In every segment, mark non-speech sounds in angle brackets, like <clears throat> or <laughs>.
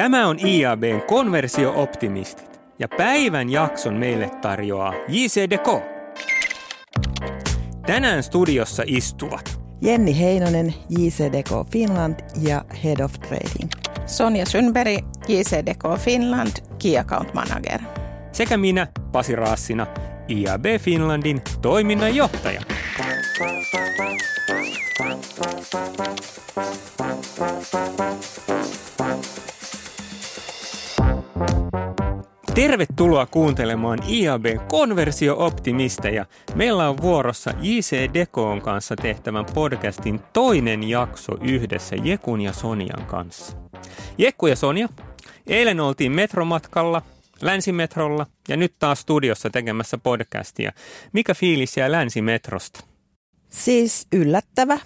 Tämä on IABn konversio-optimistit ja päivän jakson meille tarjoaa JC Deco. Tänään studiossa istuvat Jenni Heinonen, JC Deco Finland ja Head of Trading. Sonja Sundberg, JC Deco Finland, Key Account Manager. sekä minä, Pasi Raassina, IAB Finlandin toiminnanjohtaja. Tervetuloa kuuntelemaan IAB Konversio-optimisteja. Meillä on vuorossa JC Dekoon kanssa tehtävän podcastin toinen jakso yhdessä Jekun ja Sonian kanssa. Jekku ja Sonia, eilen oltiin metromatkalla Länsimetrolla ja nyt taas studiossa tekemässä podcastia. Mikä fiilis jää Länsimetrosta? Siis yllättävä.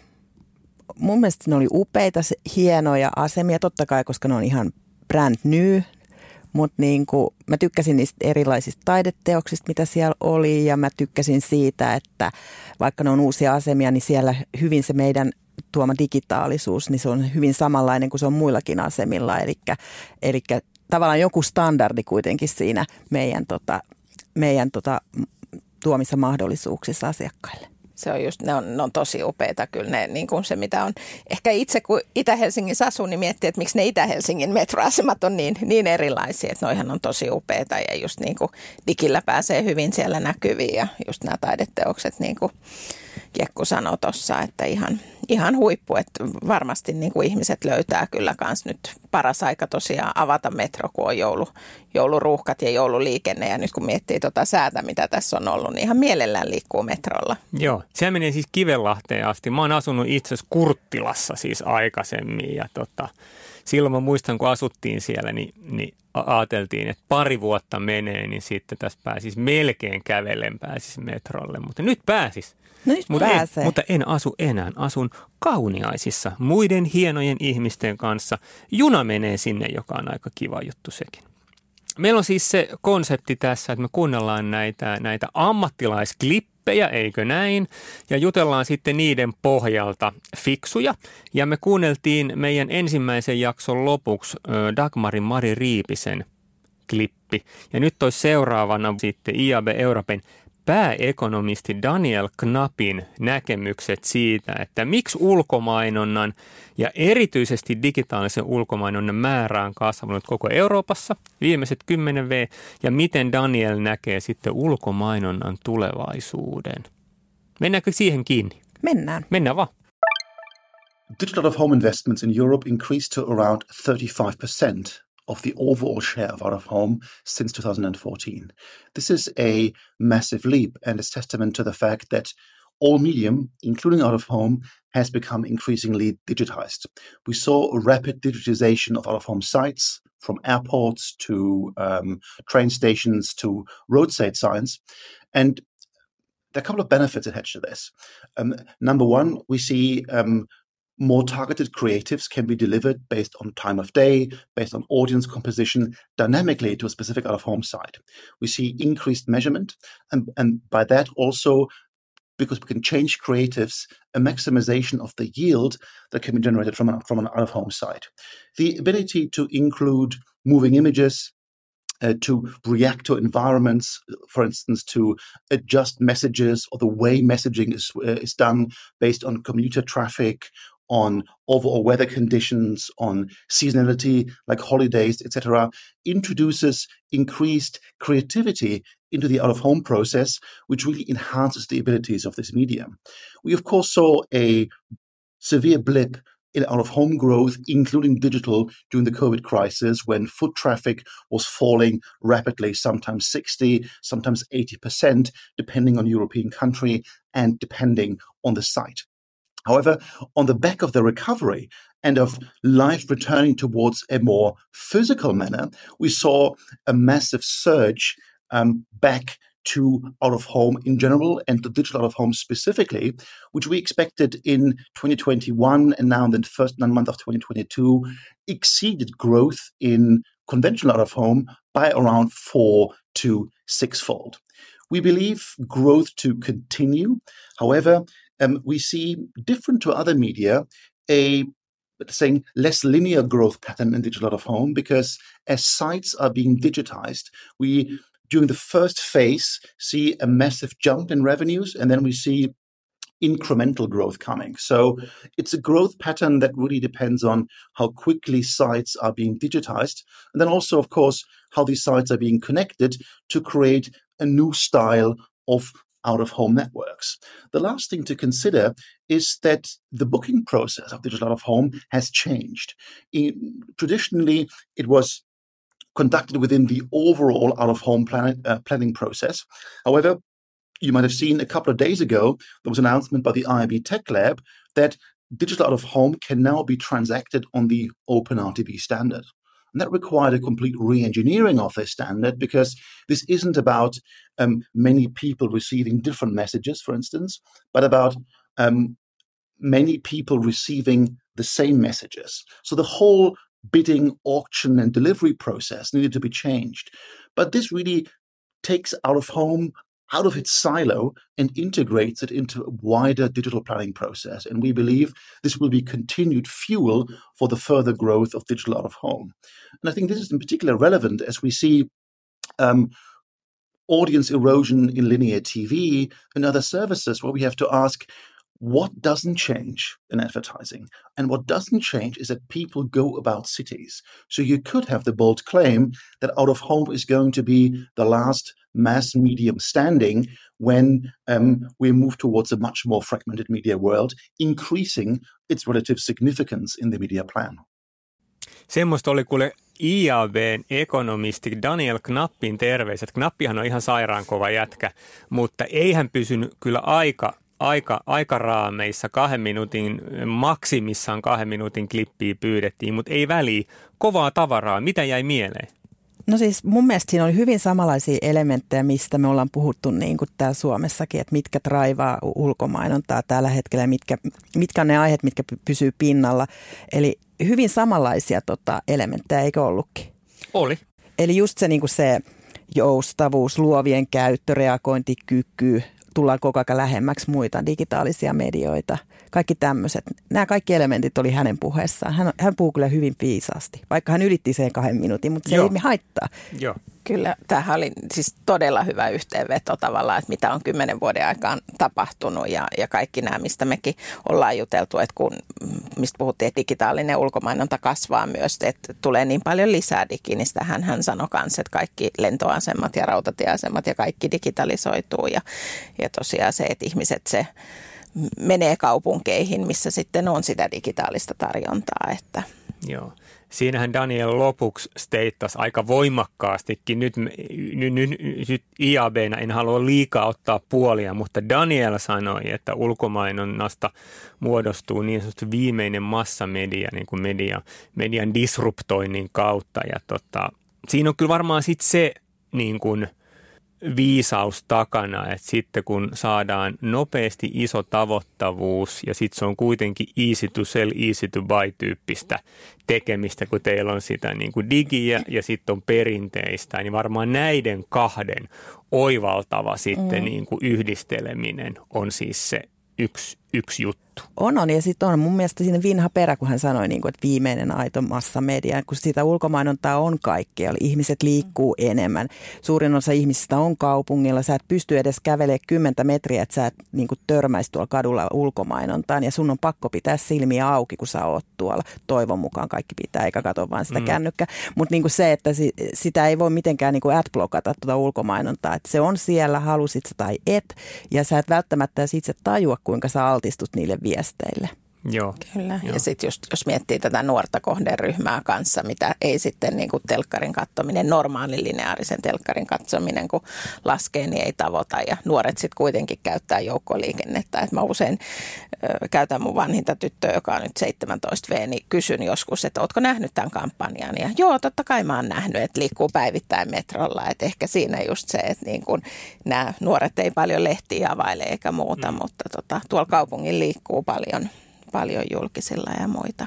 Mun mielestä ne oli upeita, hienoja asemia, totta kai, koska ne on ihan brand new. Mutta niin mä tykkäsin niistä erilaisista taideteoksista, mitä siellä oli, ja mä tykkäsin siitä, että vaikka ne on uusia asemia, niin siellä hyvin se meidän tuoma digitaalisuus, niin se on hyvin samanlainen kuin se on muillakin asemilla. Eli tavallaan joku standardi kuitenkin siinä meidän, tota, meidän tota, tuomissa mahdollisuuksissa asiakkaille. Se on just, ne on, ne on tosi upeita kyllä ne, niin kuin se mitä on. Ehkä itse kun Itä-Helsingissä asuu, niin miettii, että miksi ne Itä-Helsingin metroasemat on niin, niin erilaisia. Että noihan on tosi upeita ja just niin kuin digillä pääsee hyvin siellä näkyviin ja just nämä taideteokset niin kuin Jekku sanoi tuossa, että ihan, ihan huippu, että varmasti niin kuin ihmiset löytää kyllä kans nyt paras aika tosiaan avata metro, kun on joulu, jouluruuhkat ja joululiikenne ja nyt kun miettii tuota säätä, mitä tässä on ollut, niin ihan mielellään liikkuu metrolla. Joo, se menee siis Kivenlahteen asti. Mä oon asunut itse asiassa Kurttilassa siis aikaisemmin ja tota, silloin mä muistan, kun asuttiin siellä, niin, niin ajateltiin, että pari vuotta menee, niin sitten tässä pääsisi melkein kävellen pääsisi metrolle, mutta nyt pääsis. No nyt Mutta en, pääsee. mutta en asu enää. Asun kauniaisissa muiden hienojen ihmisten kanssa. Juna menee sinne, joka on aika kiva juttu sekin. Meillä on siis se konsepti tässä, että me kuunnellaan näitä, näitä ammattilaisklippejä, eikö näin? Ja jutellaan sitten niiden pohjalta fiksuja. Ja me kuunneltiin meidän ensimmäisen jakson lopuksi Dagmarin Mari Riipisen klippi. Ja nyt olisi seuraavana sitten IAB Euroopan pääekonomisti Daniel Knappin näkemykset siitä, että miksi ulkomainonnan ja erityisesti digitaalisen ulkomainonnan määrä on kasvanut koko Euroopassa viimeiset 10 V ja miten Daniel näkee sitten ulkomainonnan tulevaisuuden. Mennäänkö siihen kiinni? Mennään. Mennään vaan. digital out of home investments in Europe increased to around 35% of the overall share of out of home since 2014. This is a massive leap and is testament to the fact that all medium, including out of home, has become increasingly digitized. We saw a rapid digitization of out of home sites from airports to um, train stations to roadside signs. And there are a couple of benefits attached to this. Um, number one, we see um, more targeted creatives can be delivered based on time of day, based on audience composition, dynamically to a specific out of home site. We see increased measurement, and, and by that also, because we can change creatives, a maximization of the yield that can be generated from an, from an out of home site. The ability to include moving images, uh, to react to environments, for instance, to adjust messages or the way messaging is uh, is done based on commuter traffic, on overall weather conditions, on seasonality like holidays, etc., introduces increased creativity into the out of home process, which really enhances the abilities of this medium. We, of course, saw a severe blip in out of home growth, including digital, during the COVID crisis when foot traffic was falling rapidly, sometimes 60, sometimes 80%, depending on European country and depending on the site. However, on the back of the recovery and of life returning towards a more physical manner, we saw a massive surge um, back to out of home in general and to digital out of home specifically, which we expected in 2021 and now in the first nine months of 2022 exceeded growth in conventional out of home by around four to sixfold. We believe growth to continue. However, um, we see different to other media a saying less linear growth pattern in digital out of home because as sites are being digitized, we during the first phase see a massive jump in revenues and then we see incremental growth coming. So it's a growth pattern that really depends on how quickly sites are being digitized. And then also, of course, how these sites are being connected to create a new style of out of home networks. The last thing to consider is that the booking process of digital out of home has changed. In, traditionally, it was conducted within the overall out of home plan, uh, planning process. However, you might have seen a couple of days ago, there was an announcement by the IAB Tech Lab that digital out of home can now be transacted on the OpenRTB standard. And that required a complete re engineering of this standard because this isn't about um, many people receiving different messages, for instance, but about um, many people receiving the same messages. So the whole bidding, auction, and delivery process needed to be changed. But this really takes out of home out of its silo and integrates it into a wider digital planning process. And we believe this will be continued fuel for the further growth of digital out of home. And I think this is in particular relevant as we see um, audience erosion in linear TV and other services where we have to ask what doesn't change in advertising and what doesn't change is that people go about cities so you could have the bold claim that out of home is going to be the last mass medium standing when um, we move towards a much more fragmented media world increasing its relative significance in the media plan Semmoista oli kuule IABn ekonomisti Daniel Knappin terveiset. Knappihan on ihan sairaan kova jätkä, mutta ei hän pysynyt kyllä aika aika, aikaraameissa kahden minuutin, maksimissaan kahden minuutin klippiä pyydettiin, mutta ei väliä. Kovaa tavaraa. Mitä jäi mieleen? No siis mun mielestä siinä oli hyvin samanlaisia elementtejä, mistä me ollaan puhuttu niin kuin täällä Suomessakin, että mitkä traivaa ulkomainontaa tällä hetkellä ja mitkä, mitkä on ne aiheet, mitkä pysyy pinnalla. Eli hyvin samanlaisia tota, elementtejä, eikö ollutkin? Oli. Eli just se, niin kuin se joustavuus, luovien käyttö, reagointikyky, tullaan koko ajan lähemmäksi muita digitaalisia medioita. Kaikki tämmöiset. Nämä kaikki elementit oli hänen puheessaan. Hän, hän puhuu kyllä hyvin viisaasti, vaikka hän ylitti sen kahden minuutin, mutta se Joo. ei haittaa. Joo. Kyllä, tämähän oli siis todella hyvä yhteenveto tavallaan, että mitä on kymmenen vuoden aikaan tapahtunut ja, ja kaikki nämä, mistä mekin ollaan juteltu, että kun, mistä puhuttiin, että digitaalinen ulkomainonta kasvaa myös, että tulee niin paljon lisää digiin, niin hän, hän sanoi kanssa, että kaikki lentoasemat ja rautatieasemat ja kaikki digitalisoituu ja, ja tosiaan se, että ihmiset se menee kaupunkeihin, missä sitten on sitä digitaalista tarjontaa. Että. Joo. Siinähän Daniel lopuksi steittasi aika voimakkaastikin. Nyt, nyt, nyt, nyt IABnä en halua liikaa ottaa puolia, mutta Daniel sanoi, että ulkomainonnasta muodostuu niin sanottu viimeinen massamedia niin kuin media, median disruptoinnin kautta. Ja tota, siinä on kyllä varmaan sitten se niin kuin – viisaus takana, että sitten kun saadaan nopeasti iso tavoittavuus ja sitten se on kuitenkin easy to sell, easy to buy tyyppistä tekemistä, kun teillä on sitä niin kuin digiä ja sitten on perinteistä, niin varmaan näiden kahden oivaltava sitten mm. niin kuin yhdisteleminen on siis se yksi, yksi juttu. On, on. Ja sitten on mun mielestä siinä vinha perä, kun hän sanoi, niin kuin, että viimeinen aito massamedia, kun sitä ulkomainontaa on kaikkea. Ihmiset liikkuu enemmän. Suurin osa ihmisistä on kaupungilla. Sä et pysty edes kävelemään kymmentä metriä, että sä et niin kuin, törmäisi tuolla kadulla ulkomainontaan. Ja sun on pakko pitää silmiä auki, kun sä oot tuolla. Toivon mukaan kaikki pitää, eikä katso vaan sitä mm. kännykkää. Mutta niin se, että si, sitä ei voi mitenkään niin kuin adblockata tuota ulkomainontaa. Että se on siellä, halusit sä tai et. Ja sä et välttämättä itse tajua, kuinka sä altistut niille viesteille. Joo. Kyllä. Joo. Ja sitten just jos miettii tätä nuorta kohderyhmää kanssa, mitä ei sitten niin kuin telkkarin katsominen, normaali lineaarisen telkkarin katsominen, kun laskee, niin ei tavoita. Ja nuoret sitten kuitenkin käyttää joukkoliikennettä. Et mä usein ö, käytän mun vanhinta tyttöä, joka on nyt 17V, niin kysyn joskus, että ootko nähnyt tämän kampanjan? Ja joo, totta kai mä oon nähnyt, että liikkuu päivittäin metrolla. Että ehkä siinä just se, että niin kun nämä nuoret ei paljon lehtiä availe eikä muuta, mm. mutta tota, tuolla kaupungin liikkuu paljon – paljon julkisilla ja muita.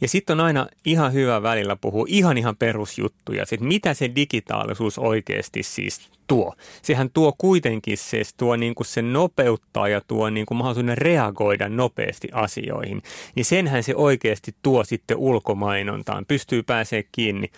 Ja sitten on aina ihan hyvä välillä puhua ihan ihan perusjuttuja, että mitä se digitaalisuus oikeasti siis tuo. Sehän tuo kuitenkin se, tuo niin kuin se nopeuttaa ja tuo niin kuin mahdollisuuden reagoida nopeasti asioihin. Niin senhän se oikeasti tuo sitten ulkomainontaan. Pystyy pääsee kiinni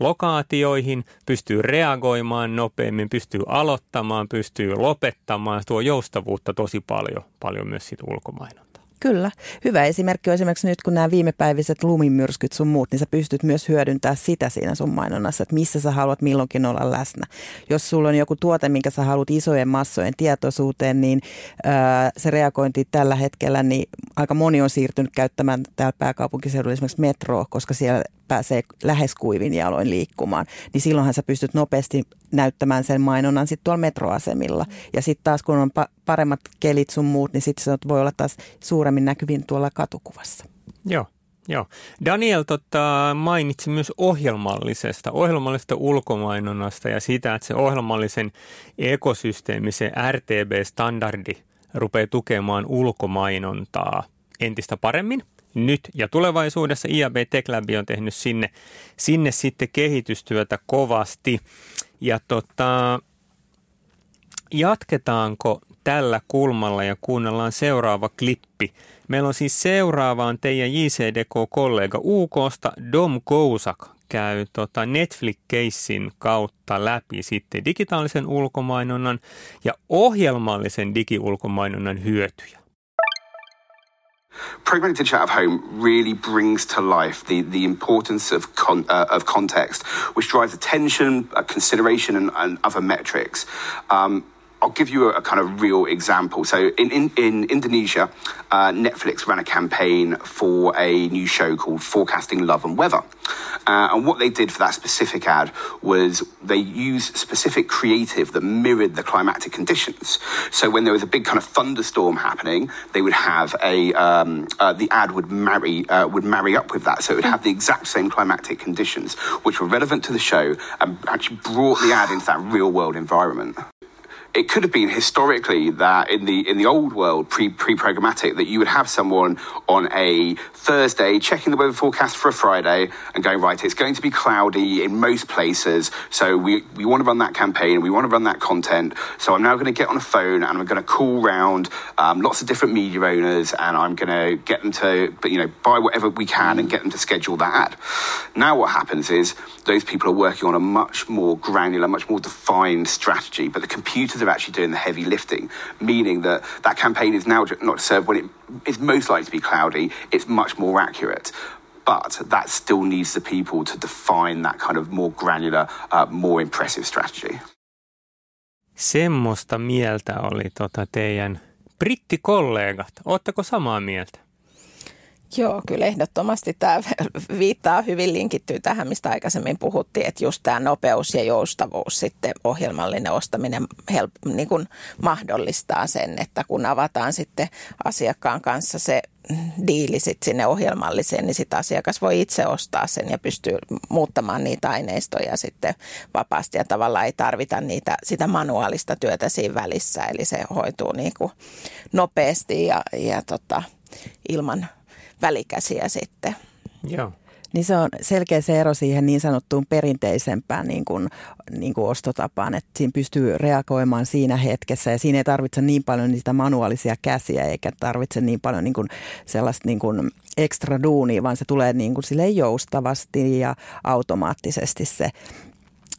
lokaatioihin, pystyy reagoimaan nopeammin, pystyy aloittamaan, pystyy lopettamaan. Tuo joustavuutta tosi paljon, paljon myös siitä ulkomainontaan. Kyllä. Hyvä esimerkki on esimerkiksi nyt, kun nämä viimepäiviset lumimyrskyt sun muut, niin sä pystyt myös hyödyntämään sitä siinä sun mainonnassa, että missä sä haluat milloinkin olla läsnä. Jos sulla on joku tuote, minkä sä haluat isojen massojen tietoisuuteen, niin ää, se reagointi tällä hetkellä, niin aika moni on siirtynyt käyttämään täällä pääkaupunkiseudulla esimerkiksi metroa, koska siellä pääsee lähes kuivin jaloin liikkumaan, niin silloinhan sä pystyt nopeasti näyttämään sen mainonnan sitten tuolla metroasemilla. Ja sitten taas kun on pa- paremmat kelit sun muut, niin sitten se voi olla taas suuremmin näkyvin tuolla katukuvassa. Joo. Joo. Daniel tota, mainitsi myös ohjelmallisesta, ohjelmallisesta ulkomainonnasta ja siitä, että se ohjelmallisen ekosysteemi, se RTB-standardi rupeaa tukemaan ulkomainontaa entistä paremmin – nyt ja tulevaisuudessa. IAB Tech Lab on tehnyt sinne, sinne sitten kehitystyötä kovasti. Ja tota, jatketaanko tällä kulmalla ja kuunnellaan seuraava klippi. Meillä on siis seuraavaan teidän JCDK-kollega UKsta Dom Kousak käy tota Netflix-keissin kautta läpi sitten digitaalisen ulkomainonnan ja ohjelmallisen digiulkomainonnan hyötyjä. Pragmatic Chat of Home really brings to life the, the importance of, con, uh, of context, which drives attention, uh, consideration, and, and, other metrics. Um, I'll give you a, a, kind of real example. So, in, in, in Indonesia, uh, Netflix ran a campaign for a new show called Forecasting Love and Weather. Uh, and what they did for that specific ad was they used specific creative that mirrored the climatic conditions. So, when there was a big kind of thunderstorm happening, they would have a um, uh, the ad would marry uh, would marry up with that. So, it would have the exact same climatic conditions, which were relevant to the show and actually brought the ad into that real world environment it could have been historically that in the in the old world pre pre programmatic that you would have someone on a Thursday checking the weather forecast for a Friday and going right it's going to be cloudy in most places so we we want to run that campaign we want to run that content so I'm now going to get on a phone and I'm going to call round um, lots of different media owners and I'm going to get them to you know buy whatever we can and get them to schedule that ad. Now what happens is those people are working on a much more granular much more defined strategy but the computer are actually doing the heavy lifting, meaning that that campaign is now not served when it is most likely to be cloudy, it's much more accurate. But that still needs the people to define that kind of more granular, uh, more impressive strategy. Semmoista mieltä oli tota teidän brittikollegat. Oletteko samaa mieltä? Joo, kyllä ehdottomasti. Tämä viittaa hyvin linkittyy tähän, mistä aikaisemmin puhuttiin, että just tämä nopeus ja joustavuus sitten ohjelmallinen ostaminen help, niin kuin mahdollistaa sen, että kun avataan sitten asiakkaan kanssa se diili sit sinne ohjelmalliseen, niin sitten asiakas voi itse ostaa sen ja pystyy muuttamaan niitä aineistoja sitten vapaasti. Ja tavallaan ei tarvita niitä, sitä manuaalista työtä siinä välissä, eli se hoituu niin kuin nopeasti ja, ja tota, ilman välikäsiä sitten. Joo. Niin se on selkeä se ero siihen niin sanottuun perinteisempään niin kuin, niin kuin ostotapaan, että siinä pystyy reagoimaan siinä hetkessä ja siinä ei tarvitse niin paljon niitä manuaalisia käsiä eikä tarvitse niin paljon niin kuin sellaista niin kuin ekstra duunia, vaan se tulee niin kuin joustavasti ja automaattisesti se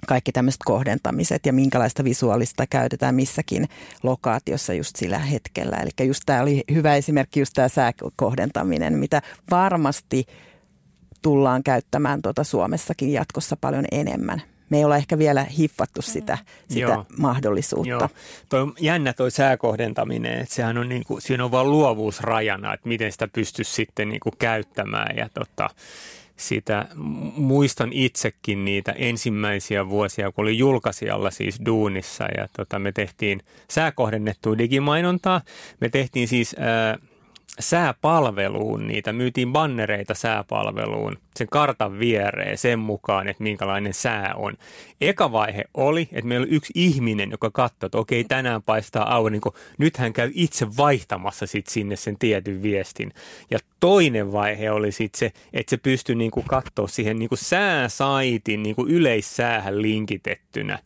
kaikki tämmöiset kohdentamiset ja minkälaista visuaalista käytetään missäkin lokaatiossa just sillä hetkellä. Eli just tämä oli hyvä esimerkki, just tämä sääkohdentaminen, mitä varmasti tullaan käyttämään tuota Suomessakin jatkossa paljon enemmän. Me ei olla ehkä vielä hiffattu sitä, sitä Joo. mahdollisuutta. Joo. Toi on jännä toi sääkohdentaminen, että sehän on niin kuin, siinä on vaan luovuus rajana, että miten sitä pystyisi sitten niin kuin käyttämään ja tota, sitä, muistan itsekin niitä ensimmäisiä vuosia, kun oli julkaisijalla siis duunissa ja tota, me tehtiin sääkohdennettua digimainontaa. Me tehtiin siis ää, sääpalveluun niitä, myytiin bannereita sääpalveluun sen kartan viereen sen mukaan, että minkälainen sää on. Eka vaihe oli, että meillä oli yksi ihminen, joka katsoi, että okei, tänään paistaa aurinko. Nyt hän käy itse vaihtamassa sit sinne sen tietyn viestin. Ja toinen vaihe oli sitten se, että se pystyi niinku katsoa siihen niinku sääsaitin niinku yleissäähän linkitettynä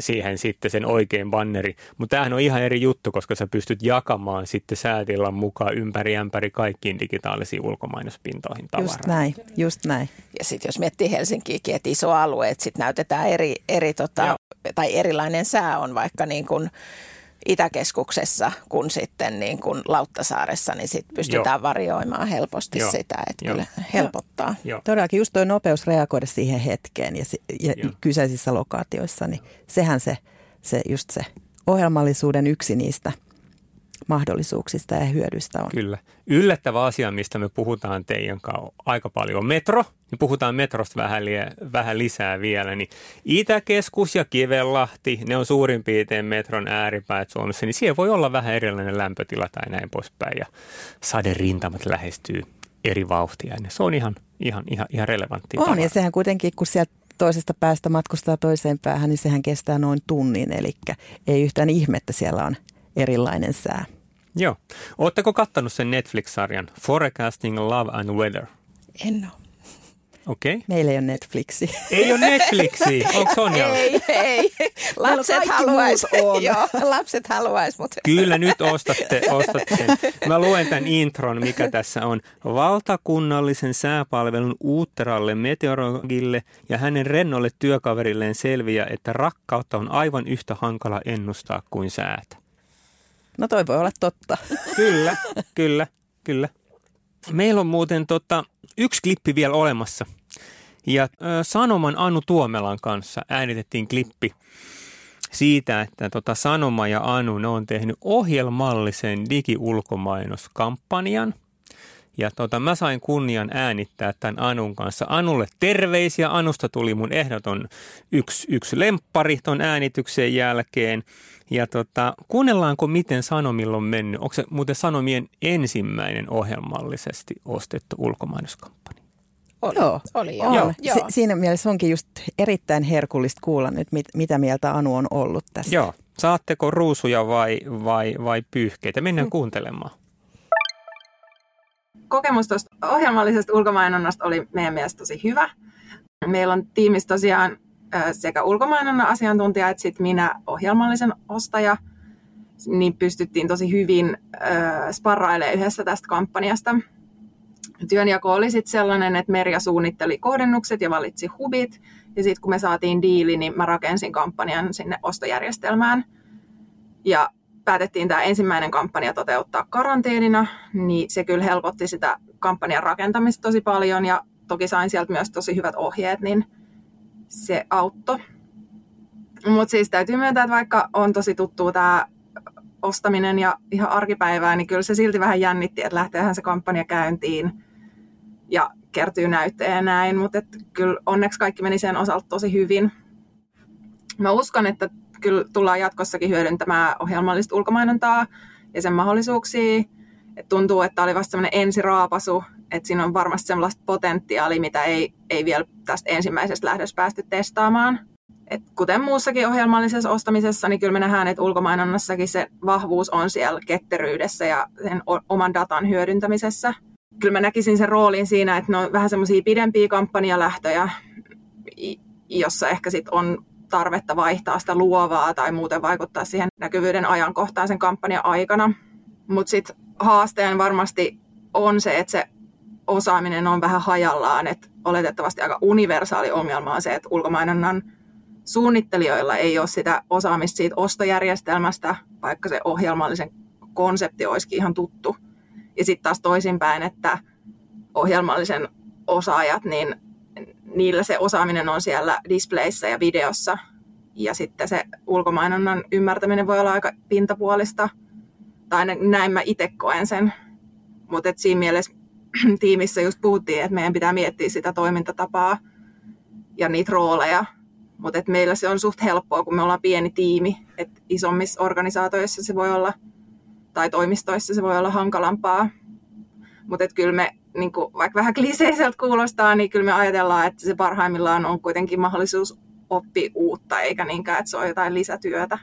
siihen sitten sen oikein banneri. Mutta tämähän on ihan eri juttu, koska sä pystyt jakamaan sitten säätilan mukaan ympäri ämpäri kaikkiin digitaalisiin ulkomainospintoihin tavaraa. Just näin, just näin. Ja sitten jos miettii Helsinkiäkin, että iso alue, että sitten näytetään eri, eri tota, tai erilainen sää on vaikka niin kuin Itäkeskuksessa kuin sitten niin kuin Lauttasaaressa, niin sitten pystytään Joo. varjoimaan helposti Joo. sitä, että Joo. kyllä helpottaa. Joo. Todellakin just tuo nopeus reagoida siihen hetkeen ja, ja kyseisissä lokaatioissa, niin sehän se, se just se ohjelmallisuuden yksi niistä – mahdollisuuksista ja hyödyistä on. Kyllä. Yllättävä asia, mistä me puhutaan teidän kanssa aika paljon, metro. Niin puhutaan metrosta vähän, li- vähän lisää vielä. Niin Itäkeskus ja Kivelahti, ne on suurin piirtein metron ääripäät Suomessa, niin siellä voi olla vähän erilainen lämpötila tai näin poispäin. Ja rintamat lähestyy eri vauhtia. Se on ihan, ihan, ihan, ihan relevantti. On, tavara. ja sehän kuitenkin, kun sieltä toisesta päästä matkustaa toiseen päähän, niin sehän kestää noin tunnin. Eli ei yhtään ihmettä siellä on erilainen sää. Joo. Oletteko kattanut sen Netflix-sarjan Forecasting Love and Weather? En ole. Okei. Okay. Meillä ei ole Netflixi. Ei ole Netflixi. <laughs> Onko Sonja? Ei, ei. Lapset haluais. Joo, lapset haluais, mutta... Kyllä nyt ostatte, ostatte. Mä luen tämän intron, mikä tässä on. Valtakunnallisen sääpalvelun uutteralle meteorologille ja hänen rennolle työkaverilleen selviää, että rakkautta on aivan yhtä hankala ennustaa kuin säätä. No toi voi olla totta. Kyllä, <laughs> kyllä, kyllä. Meillä on muuten tota, yksi klippi vielä olemassa. Ja ö, Sanoman Anu Tuomelan kanssa äänitettiin klippi siitä, että tota Sanoma ja Anu ne on tehnyt ohjelmallisen digiulkomainouskampanjan – ja tota, mä sain kunnian äänittää tämän Anun kanssa. Anulle terveisiä. Anusta tuli mun ehdoton yksi, yksi lemppari ton äänityksen jälkeen. Ja tota, kuunnellaanko, miten Sanomilla on mennyt? Onko se muuten Sanomien ensimmäinen ohjelmallisesti ostettu ulkomainoskampanja? Oli, joo. oli joo. joo. joo. Si- siinä mielessä onkin just erittäin herkullista kuulla nyt, mit, mitä mieltä Anu on ollut tästä. Joo. Saatteko ruusuja vai, vai, vai pyyhkeitä? Mennään mm. kuuntelemaan kokemus tuosta ohjelmallisesta ulkomainonnasta oli meidän mielestä tosi hyvä. Meillä on tiimissä tosiaan sekä ulkomainonnan asiantuntija että sitten minä ohjelmallisen ostaja, niin pystyttiin tosi hyvin sparrailemaan yhdessä tästä kampanjasta. Työnjako oli sitten sellainen, että Merja suunnitteli kohdennukset ja valitsi hubit. Ja sitten kun me saatiin diili, niin mä rakensin kampanjan sinne ostojärjestelmään. Ja päätettiin tämä ensimmäinen kampanja toteuttaa karanteenina, niin se kyllä helpotti sitä kampanjan rakentamista tosi paljon ja toki sain sieltä myös tosi hyvät ohjeet, niin se auttoi. Mutta siis täytyy myöntää, että vaikka on tosi tuttu tämä ostaminen ja ihan arkipäivää, niin kyllä se silti vähän jännitti, että lähteehän se kampanja käyntiin ja kertyy näyttöjä ja näin, mutta kyllä onneksi kaikki meni sen osalta tosi hyvin. Mä uskon, että kyllä tullaan jatkossakin hyödyntämään ohjelmallista ulkomainontaa ja sen mahdollisuuksia. Et tuntuu, että oli vasta sellainen ensiraapasu, että siinä on varmasti sellaista potentiaalia, mitä ei, ei vielä tästä ensimmäisestä lähdössä päästy testaamaan. Et kuten muussakin ohjelmallisessa ostamisessa, niin kyllä me nähdään, että ulkomainonnassakin se vahvuus on siellä ketteryydessä ja sen oman datan hyödyntämisessä. Kyllä mä näkisin sen roolin siinä, että ne on vähän semmoisia pidempiä kampanjalähtöjä, jossa ehkä sit on tarvetta vaihtaa sitä luovaa tai muuten vaikuttaa siihen näkyvyyden ajankohtaan sen kampanjan aikana. Mutta sitten haasteen varmasti on se, että se osaaminen on vähän hajallaan, että oletettavasti aika universaali ongelma on se, että ulkomainonnan suunnittelijoilla ei ole sitä osaamista siitä ostojärjestelmästä, vaikka se ohjelmallisen konsepti olisikin ihan tuttu. Ja sitten taas toisinpäin, että ohjelmallisen osaajat, niin niillä se osaaminen on siellä displayissa ja videossa. Ja sitten se ulkomainonnan ymmärtäminen voi olla aika pintapuolista. Tai näin mä itse koen sen. Mutta siinä mielessä <clears throat> tiimissä just puhuttiin, että meidän pitää miettiä sitä toimintatapaa ja niitä rooleja. Mutta meillä se on suht helppoa, kun me ollaan pieni tiimi. Et isommissa organisaatioissa se voi olla, tai toimistoissa se voi olla hankalampaa. Mutta kyllä me, niin kuin, vaikka vähän kliseiseltä kuulostaa, niin kyllä me ajatellaan, että se parhaimmillaan on kuitenkin mahdollisuus oppia uutta, eikä niinkään, että se on jotain lisätyötä.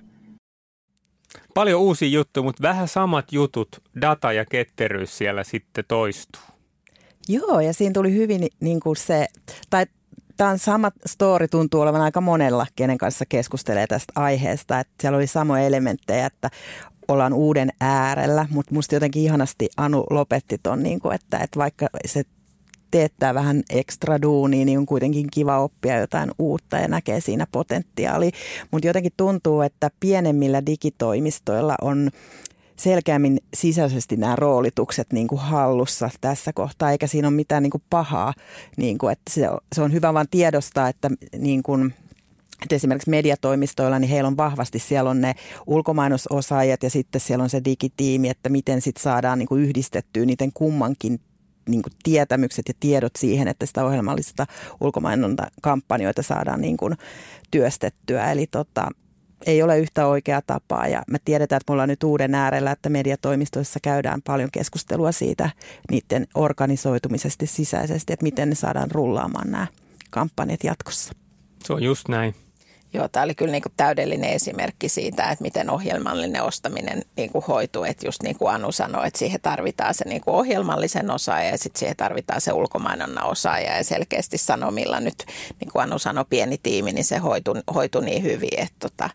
Paljon uusia juttuja, mutta vähän samat jutut, data ja ketteryys siellä sitten toistuu. Joo, ja siinä tuli hyvin niin kuin se, tai tämä sama story tuntuu olevan aika monella, kenen kanssa keskustelee tästä aiheesta. Että siellä oli samoja elementtejä, että ollaan uuden äärellä, mutta musta jotenkin ihanasti Anu lopetti ton, niin kuin, että, että vaikka se teettää vähän ekstra duunia, niin on kuitenkin kiva oppia jotain uutta ja näkee siinä potentiaali. Mutta jotenkin tuntuu, että pienemmillä digitoimistoilla on selkeämmin sisäisesti nämä roolitukset niin kuin hallussa tässä kohtaa, eikä siinä ole mitään niin kuin pahaa. Niin kuin, että se, se on hyvä vaan tiedostaa, että niin kuin, että esimerkiksi mediatoimistoilla, niin heillä on vahvasti, siellä on ne ulkomainososaajat ja sitten siellä on se digitiimi, että miten sitten saadaan niin kuin yhdistettyä niiden kummankin niin kuin tietämykset ja tiedot siihen, että sitä ohjelmallista ulkomainonta kampanjoita saadaan niin kuin työstettyä. Eli tota, ei ole yhtä oikeaa tapaa ja me tiedetään, että me ollaan nyt uuden äärellä, että mediatoimistoissa käydään paljon keskustelua siitä niiden organisoitumisesta sisäisesti, että miten ne saadaan rullaamaan nämä kampanjat jatkossa. Se on just näin. Joo, tämä oli kyllä niin kuin täydellinen esimerkki siitä, että miten ohjelmallinen ostaminen niin kuin hoituu. Että just niin kuin Anu sanoi, että siihen tarvitaan se niin kuin ohjelmallisen osaaja ja sitten siihen tarvitaan se ulkomainonna osaaja. Ja selkeästi Sanomilla nyt, niin kuin Anu sanoi, pieni tiimi, niin se hoitui, hoitui niin hyvin, että tota,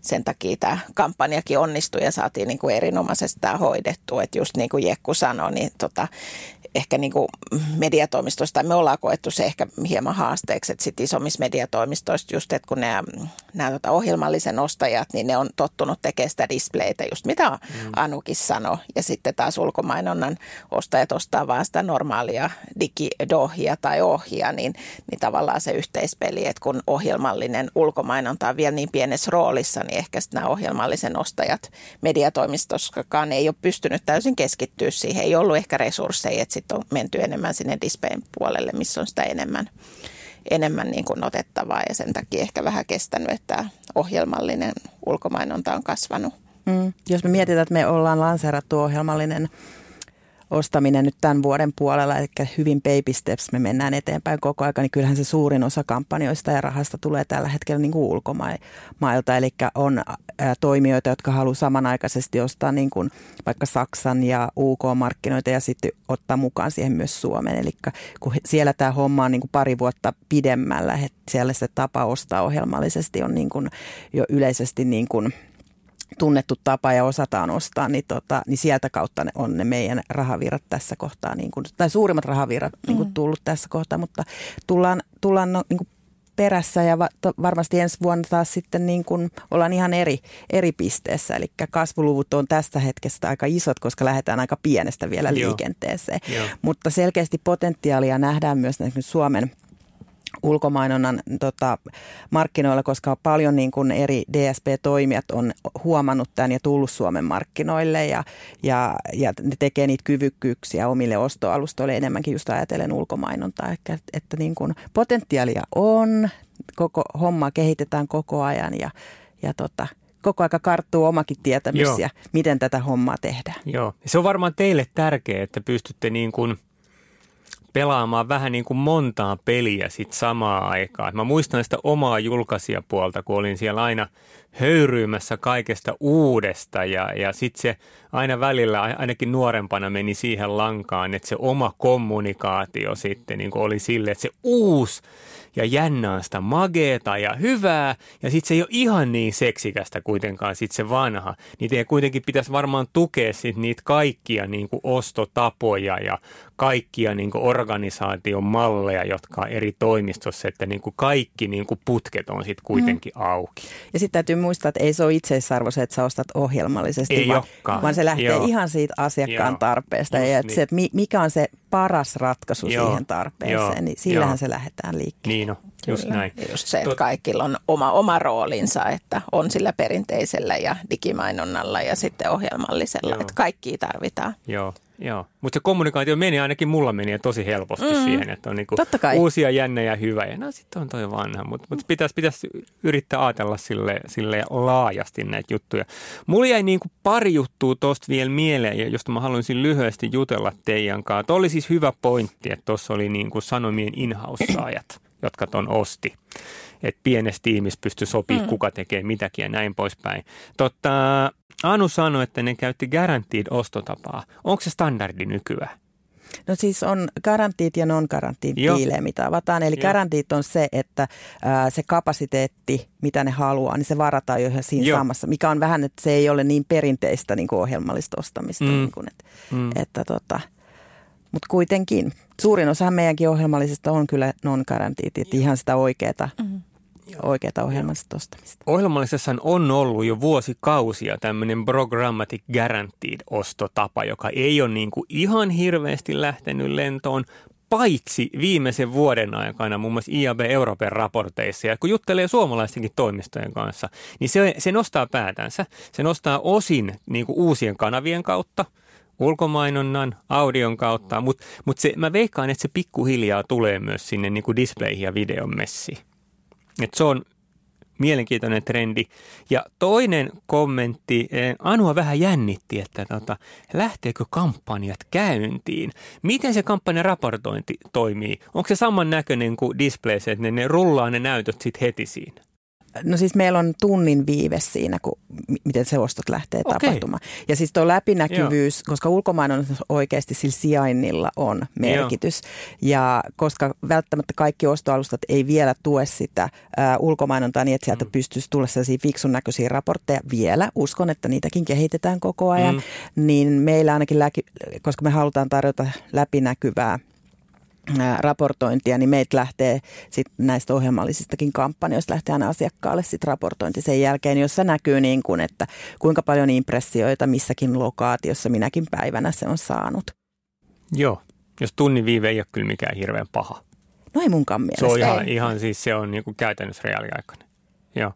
sen takia tämä kampanjakin onnistui ja saatiin niin kuin erinomaisesti tämä hoidettu. Että just niin kuin Jekku sanoi, niin tota, ehkä niin kuin mediatoimistoista, me ollaan koettu se ehkä hieman haasteeksi, että sitten isommissa mediatoimistoissa just, että kun nämä, nämä tota ohjelmallisen ostajat, niin ne on tottunut tekemään sitä displaytä, just mitä mm. Anukin sanoi, ja sitten taas ulkomainonnan ostajat ostaa vaan sitä normaalia digidohia tai ohjia, niin, niin tavallaan se yhteispeli, että kun ohjelmallinen ulkomainonta on vielä niin pienessä roolissa, niin ehkä sitten nämä ohjelmallisen ostajat mediatoimistossakaan ei ole pystynyt täysin keskittyä siihen, ei ollut ehkä resursseja, että sitten on menty enemmän sinne displayn puolelle, missä on sitä enemmän, enemmän niin kuin otettavaa ja sen takia ehkä vähän kestänyt, että ohjelmallinen ulkomainonta on kasvanut. Mm. Jos me mietitään, että me ollaan lanseerattu ohjelmallinen ostaminen nyt tämän vuoden puolella, eli hyvin baby steps me mennään eteenpäin koko ajan, niin kyllähän se suurin osa kampanjoista ja rahasta tulee tällä hetkellä niin kuin ulkomailta, eli on toimijoita, jotka haluaa samanaikaisesti ostaa niin kuin vaikka Saksan ja UK-markkinoita ja sitten ottaa mukaan siihen myös Suomen, eli kun siellä tämä homma on niin kuin pari vuotta pidemmällä, että siellä se tapa ostaa ohjelmallisesti on niin kuin jo yleisesti niin kuin – tunnettu tapa ja osataan ostaa, niin, tota, niin sieltä kautta ne on ne meidän rahavirrat tässä kohtaa, niin kuin, tai suurimmat rahavirrat niin kuin mm. tullut tässä kohtaa, mutta tullaan, tullaan no, niin kuin perässä ja va, varmasti ensi vuonna taas sitten niin kuin ollaan ihan eri, eri pisteessä. Eli kasvuluvut on tästä hetkestä aika isot, koska lähdetään aika pienestä vielä Joo. liikenteeseen. Joo. Mutta selkeästi potentiaalia nähdään myös Suomen – ulkomainonnan tota, markkinoilla, koska paljon niin kuin eri DSP-toimijat on huomannut tämän ja tullut Suomen markkinoille ja, ja, ja ne tekee niitä kyvykkyyksiä omille ostoalustoille enemmänkin just ajatellen ulkomainontaa, että, että niin kuin potentiaalia on, koko homma kehitetään koko ajan ja, ja tota, koko aika karttuu omakin tietämys Joo. ja miten tätä hommaa tehdään. Joo, se on varmaan teille tärkeää, että pystytte niin kuin – pelaamaan vähän niin kuin montaa peliä sit samaa aikaa. Mä muistan sitä omaa julkaisijapuolta, kun olin siellä aina höyryymässä kaikesta uudesta ja, ja sitten se aina välillä, ainakin nuorempana meni siihen lankaan, että se oma kommunikaatio sitten niin oli sille, että se uusi ja jännä on sitä mageeta ja hyvää, ja sitten se ei ole ihan niin seksikästä kuitenkaan sitten se vanha, niin teidän kuitenkin pitäisi varmaan tukea sit niitä kaikkia niin kuin ostotapoja ja kaikkia niin kuin organisaation malleja, jotka on eri toimistossa, että niin kuin kaikki niin kuin putket on sitten kuitenkin mm. auki. Ja sitten täytyy muistaa, että ei se ole itseisarvo se, että sä ostat ohjelmallisesti, ei vaan, vaan se lähtee Joo. ihan siitä asiakkaan Joo. tarpeesta Just ja että niin. se, että mikä on se paras ratkaisu Joo. siihen tarpeeseen, Joo. niin sillähän Joo. se lähdetään liikkeelle. Niin on, just Kyllä. näin. Just se, että kaikilla on oma, oma roolinsa, että on sillä perinteisellä ja digimainonnalla ja sitten ohjelmallisella, Joo. että kaikki tarvitaan. Joo. Joo, mutta se kommunikaatio meni ainakin, mulla meni tosi helposti mm. siihen, että on niinku uusia jännä ja hyvä. Ja no sitten on toi vanha, mutta mut pitäisi, pitäisi yrittää ajatella sille, sille laajasti näitä juttuja. Mulla jäi niinku pari juttua tuosta vielä mieleen, josta mä haluaisin lyhyesti jutella teidän kanssa. Tuo oli siis hyvä pointti, että tuossa oli niinku sanomien inhaussaajat, jotka ton osti että pienessä tiimissä pystyy sopimaan, mm. kuka tekee mitäkin ja näin poispäin. Totta, Anu sanoi, että ne käytti guaranteed ostotapaa. Onko se standardi nykyään? No siis on garantiit ja non-garantiit diilejä, mitä avataan. Eli garantiit on se, että ää, se kapasiteetti, mitä ne haluaa, niin se varataan jo ihan siinä Joo. samassa. Mikä on vähän, että se ei ole niin perinteistä niin kuin ohjelmallista ostamista. Mm. Niin kuin, että, mm. että tota, mutta kuitenkin, suurin osa meidänkin ohjelmallisista on kyllä non-garantiit, että ihan sitä oikeaa mm oikeaa ohjelmasta ostamista. Ohjelmallisessa on ollut jo vuosikausia tämmöinen programmatic guaranteed ostotapa, joka ei ole niin kuin ihan hirveästi lähtenyt lentoon, paitsi viimeisen vuoden aikana muun muassa IAB Euroopan raporteissa, ja kun juttelee suomalaistenkin toimistojen kanssa, niin se, se nostaa päätänsä. Se nostaa osin niin kuin uusien kanavien kautta, ulkomainonnan, audion kautta, mutta mut se, mä veikkaan, että se pikkuhiljaa tulee myös sinne niin kuin displayhin ja videon messiin. Et se on mielenkiintoinen trendi. Ja toinen kommentti, eh, Anua vähän jännitti, että tota, lähteekö kampanjat käyntiin. Miten se kampanjan raportointi toimii? Onko se samannäköinen kuin displays, että ne, ne rullaa ne näytöt sitten heti siinä? No siis meillä on tunnin viive siinä, kun, miten se ostot lähtee okay. tapahtumaan. Ja siis tuo läpinäkyvyys, Joo. koska ulkomaan oikeasti sillä sijainnilla on merkitys. Joo. Ja koska välttämättä kaikki ostoalustat ei vielä tue sitä ä, ulkomainontaa niin, että sieltä mm. pystyisi tulla sellaisia fiksun näköisiä raportteja vielä. Uskon, että niitäkin kehitetään koko ajan. Mm. Niin meillä ainakin, koska me halutaan tarjota läpinäkyvää raportointia, niin meitä lähtee sit näistä ohjelmallisistakin kampanjoista lähtee aina asiakkaalle sit raportointi sen jälkeen, jossa näkyy niin kuin, että kuinka paljon impressioita missäkin lokaatiossa minäkin päivänä se on saanut. Joo, jos tunnin viive ei ole kyllä mikään hirveän paha. No ei munkaan mielestä. Se on ihan, ihan siis se on niin kuin käytännössä reaaliaikainen. Joo.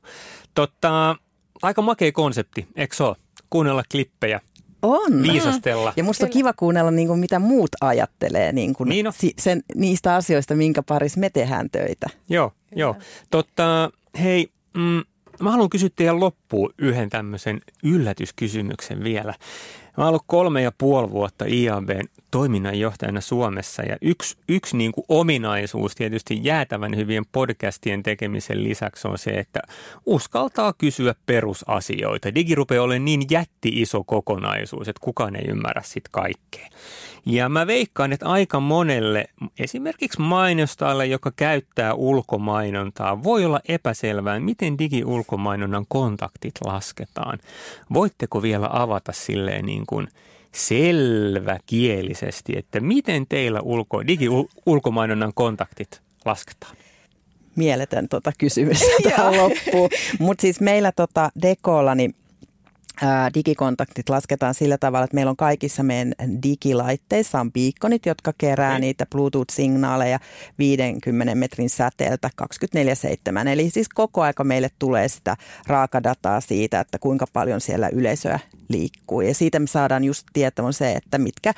Totta, aika makea konsepti, eikö ole? Kuunnella klippejä, on. viisastella. Ja musta on kiva kuunnella, niin kuin, mitä muut ajattelee niin kuin niin sen, niistä asioista, minkä parissa me tehdään töitä. Joo, joo. Totta, hei, mm, mä haluan kysyä teidän loppuun yhden tämmöisen yllätyskysymyksen vielä. Mä oon ollut kolme ja puoli vuotta IABn toiminnanjohtajana Suomessa ja yksi, yksi niin kuin ominaisuus tietysti jäätävän hyvien podcastien tekemisen lisäksi on se, että uskaltaa kysyä perusasioita. Digi rupeaa olemaan niin jätti iso kokonaisuus, että kukaan ei ymmärrä sitä kaikkea. Ja mä veikkaan, että aika monelle, esimerkiksi mainostajalle, joka käyttää ulkomainontaa, voi olla epäselvää, miten digiulkomainonnan kontaktit lasketaan. Voitteko vielä avata silleen niin kuin selväkielisesti, että miten teillä ulko, digi-ulkomainonnan kontaktit lasketaan? Mieletön tota kysymys tähän loppuun. Mutta siis meillä tota Dekolla, niin digikontaktit lasketaan sillä tavalla, että meillä on kaikissa meidän digilaitteissa on beaconit, jotka kerää okay. niitä Bluetooth-signaaleja 50 metrin säteeltä 24-7. Eli siis koko aika meille tulee sitä raakadataa siitä, että kuinka paljon siellä yleisöä liikkuu. Ja siitä me saadaan just tietoon se, että mitkä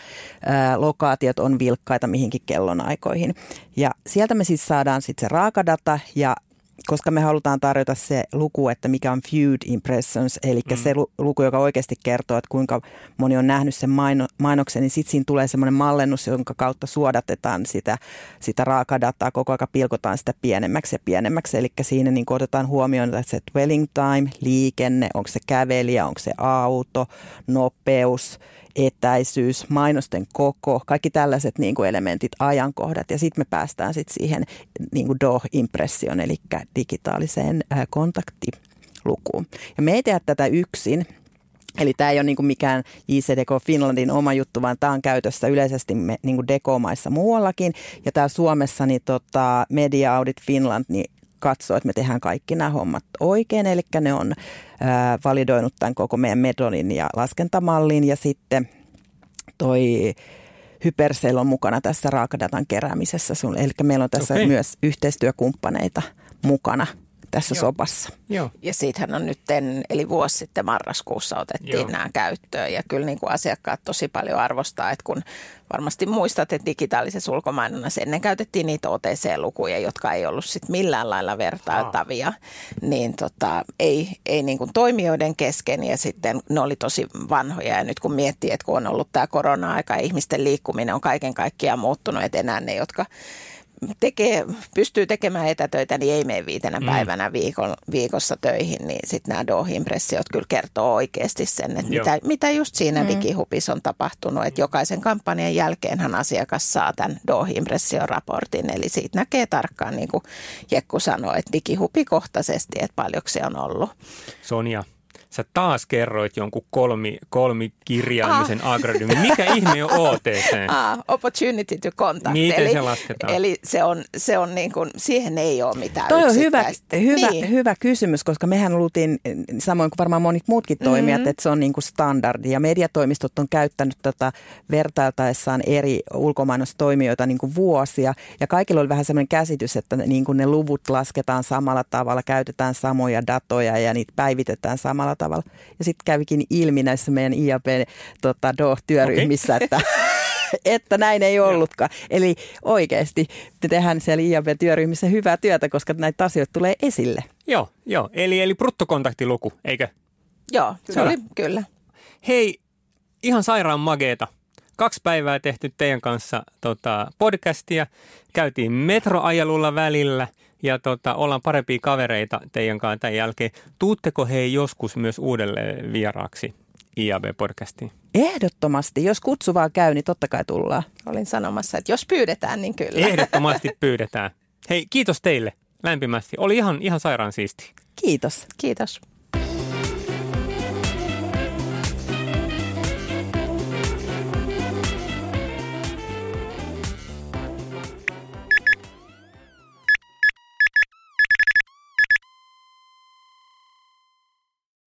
ää, lokaatiot on vilkkaita mihinkin kellonaikoihin. Ja sieltä me siis saadaan sitten se raakadata ja koska me halutaan tarjota se luku, että mikä on viewed impressions, eli mm. se luku, joka oikeasti kertoo, että kuinka moni on nähnyt sen maino, mainoksen, niin sitten siinä tulee semmoinen mallennus, jonka kautta suodatetaan sitä, sitä raakadataa, koko ajan pilkotaan sitä pienemmäksi ja pienemmäksi, eli siinä niin otetaan huomioon että se dwelling time, liikenne, onko se kävelijä, onko se auto, nopeus, etäisyys, mainosten koko, kaikki tällaiset niin kuin elementit, ajankohdat ja sitten me päästään sit siihen niin kuin DO-impression, eli digitaaliseen kontaktilukuun. Ja me ei tehdä tätä yksin, Eli tämä ei ole niin mikään JCDK Finlandin oma juttu, vaan tämä on käytössä yleisesti me, niin kuin Deco-maissa muuallakin. Ja täällä Suomessa niin tota, Media Audit Finland niin katsoo, että me tehdään kaikki nämä hommat oikein. Eli ne on ää, validoinut tämän koko meidän metodin ja laskentamallin ja sitten toi Hypercell on mukana tässä raakadatan keräämisessä. Eli meillä on tässä okay. myös yhteistyökumppaneita mukana tässä Joo. sopassa. Joo. Ja siitähän on nyt, eli vuosi sitten marraskuussa otettiin Joo. Nämä käyttöön. Ja kyllä niin kuin asiakkaat tosi paljon arvostaa, että kun varmasti muistat, että digitaalisessa ulkomainonnassa ennen käytettiin niitä OTC-lukuja, jotka ei ollut sit millään lailla vertailtavia, niin tota, ei, ei niin kuin toimijoiden kesken ja sitten ne oli tosi vanhoja. Ja nyt kun miettii, että kun on ollut tämä korona-aika ja ihmisten liikkuminen on kaiken kaikkiaan muuttunut, että enää ne, jotka tekee, pystyy tekemään etätöitä, niin ei mene viitenä Mm. päivänä viikon, viikossa töihin, niin sitten nämä Doh-impressiot kyllä kertoo oikeasti sen, että Joo. mitä, mitä just siinä mm. digihupissa on tapahtunut, että jokaisen kampanjan jälkeenhän asiakas saa tämän Doh-impressioraportin, eli siitä näkee tarkkaan, niin kuin Jekku sanoi, että digihupikohtaisesti, että paljonko se on ollut. Sonja, sä taas kerroit jonkun kolmi, kolmikirjaimisen ah. akronyymin. Mikä ihme on OTC? <laughs> Ah, opportunity to contact. Miten eli, se lasketaan? Eli se on, se on niin kuin, siihen ei ole mitään Toi on hyvä, hyvä, niin. hyvä kysymys, koska mehän luultiin, samoin kuin varmaan monit muutkin toimijat, mm-hmm. että se on niin kuin standardi. Ja mediatoimistot on käyttänyt tätä vertailtaessaan eri ulkomainostoimijoita niin kuin vuosia. Ja kaikilla oli vähän sellainen käsitys, että niin kuin ne luvut lasketaan samalla tavalla, käytetään samoja datoja ja niitä päivitetään samalla tavalla. Ja sitten kävikin ilmi näissä meidän IAP tota, okay. että <laughs> että näin ei ollutkaan. Eli oikeasti te tehdään siellä IAP-työryhmissä hyvää työtä, koska näitä asioita tulee esille. Joo, joo. Eli, eli bruttokontaktiluku, eikö? Joo, se oli kyllä. Hei, ihan sairaan mageeta. Kaksi päivää tehty teidän kanssa tota, podcastia. Käytiin metroajelulla välillä ja tota, ollaan parempia kavereita teidän kanssa tämän jälkeen. Tuutteko hei joskus myös uudelleen vieraaksi IAB-podcastiin? Ehdottomasti, jos kutsu vaan käy, niin totta kai tullaan. Olin sanomassa, että jos pyydetään, niin kyllä. Ehdottomasti pyydetään. Hei, kiitos teille lämpimästi. Oli ihan, ihan sairaan siisti. Kiitos. Kiitos.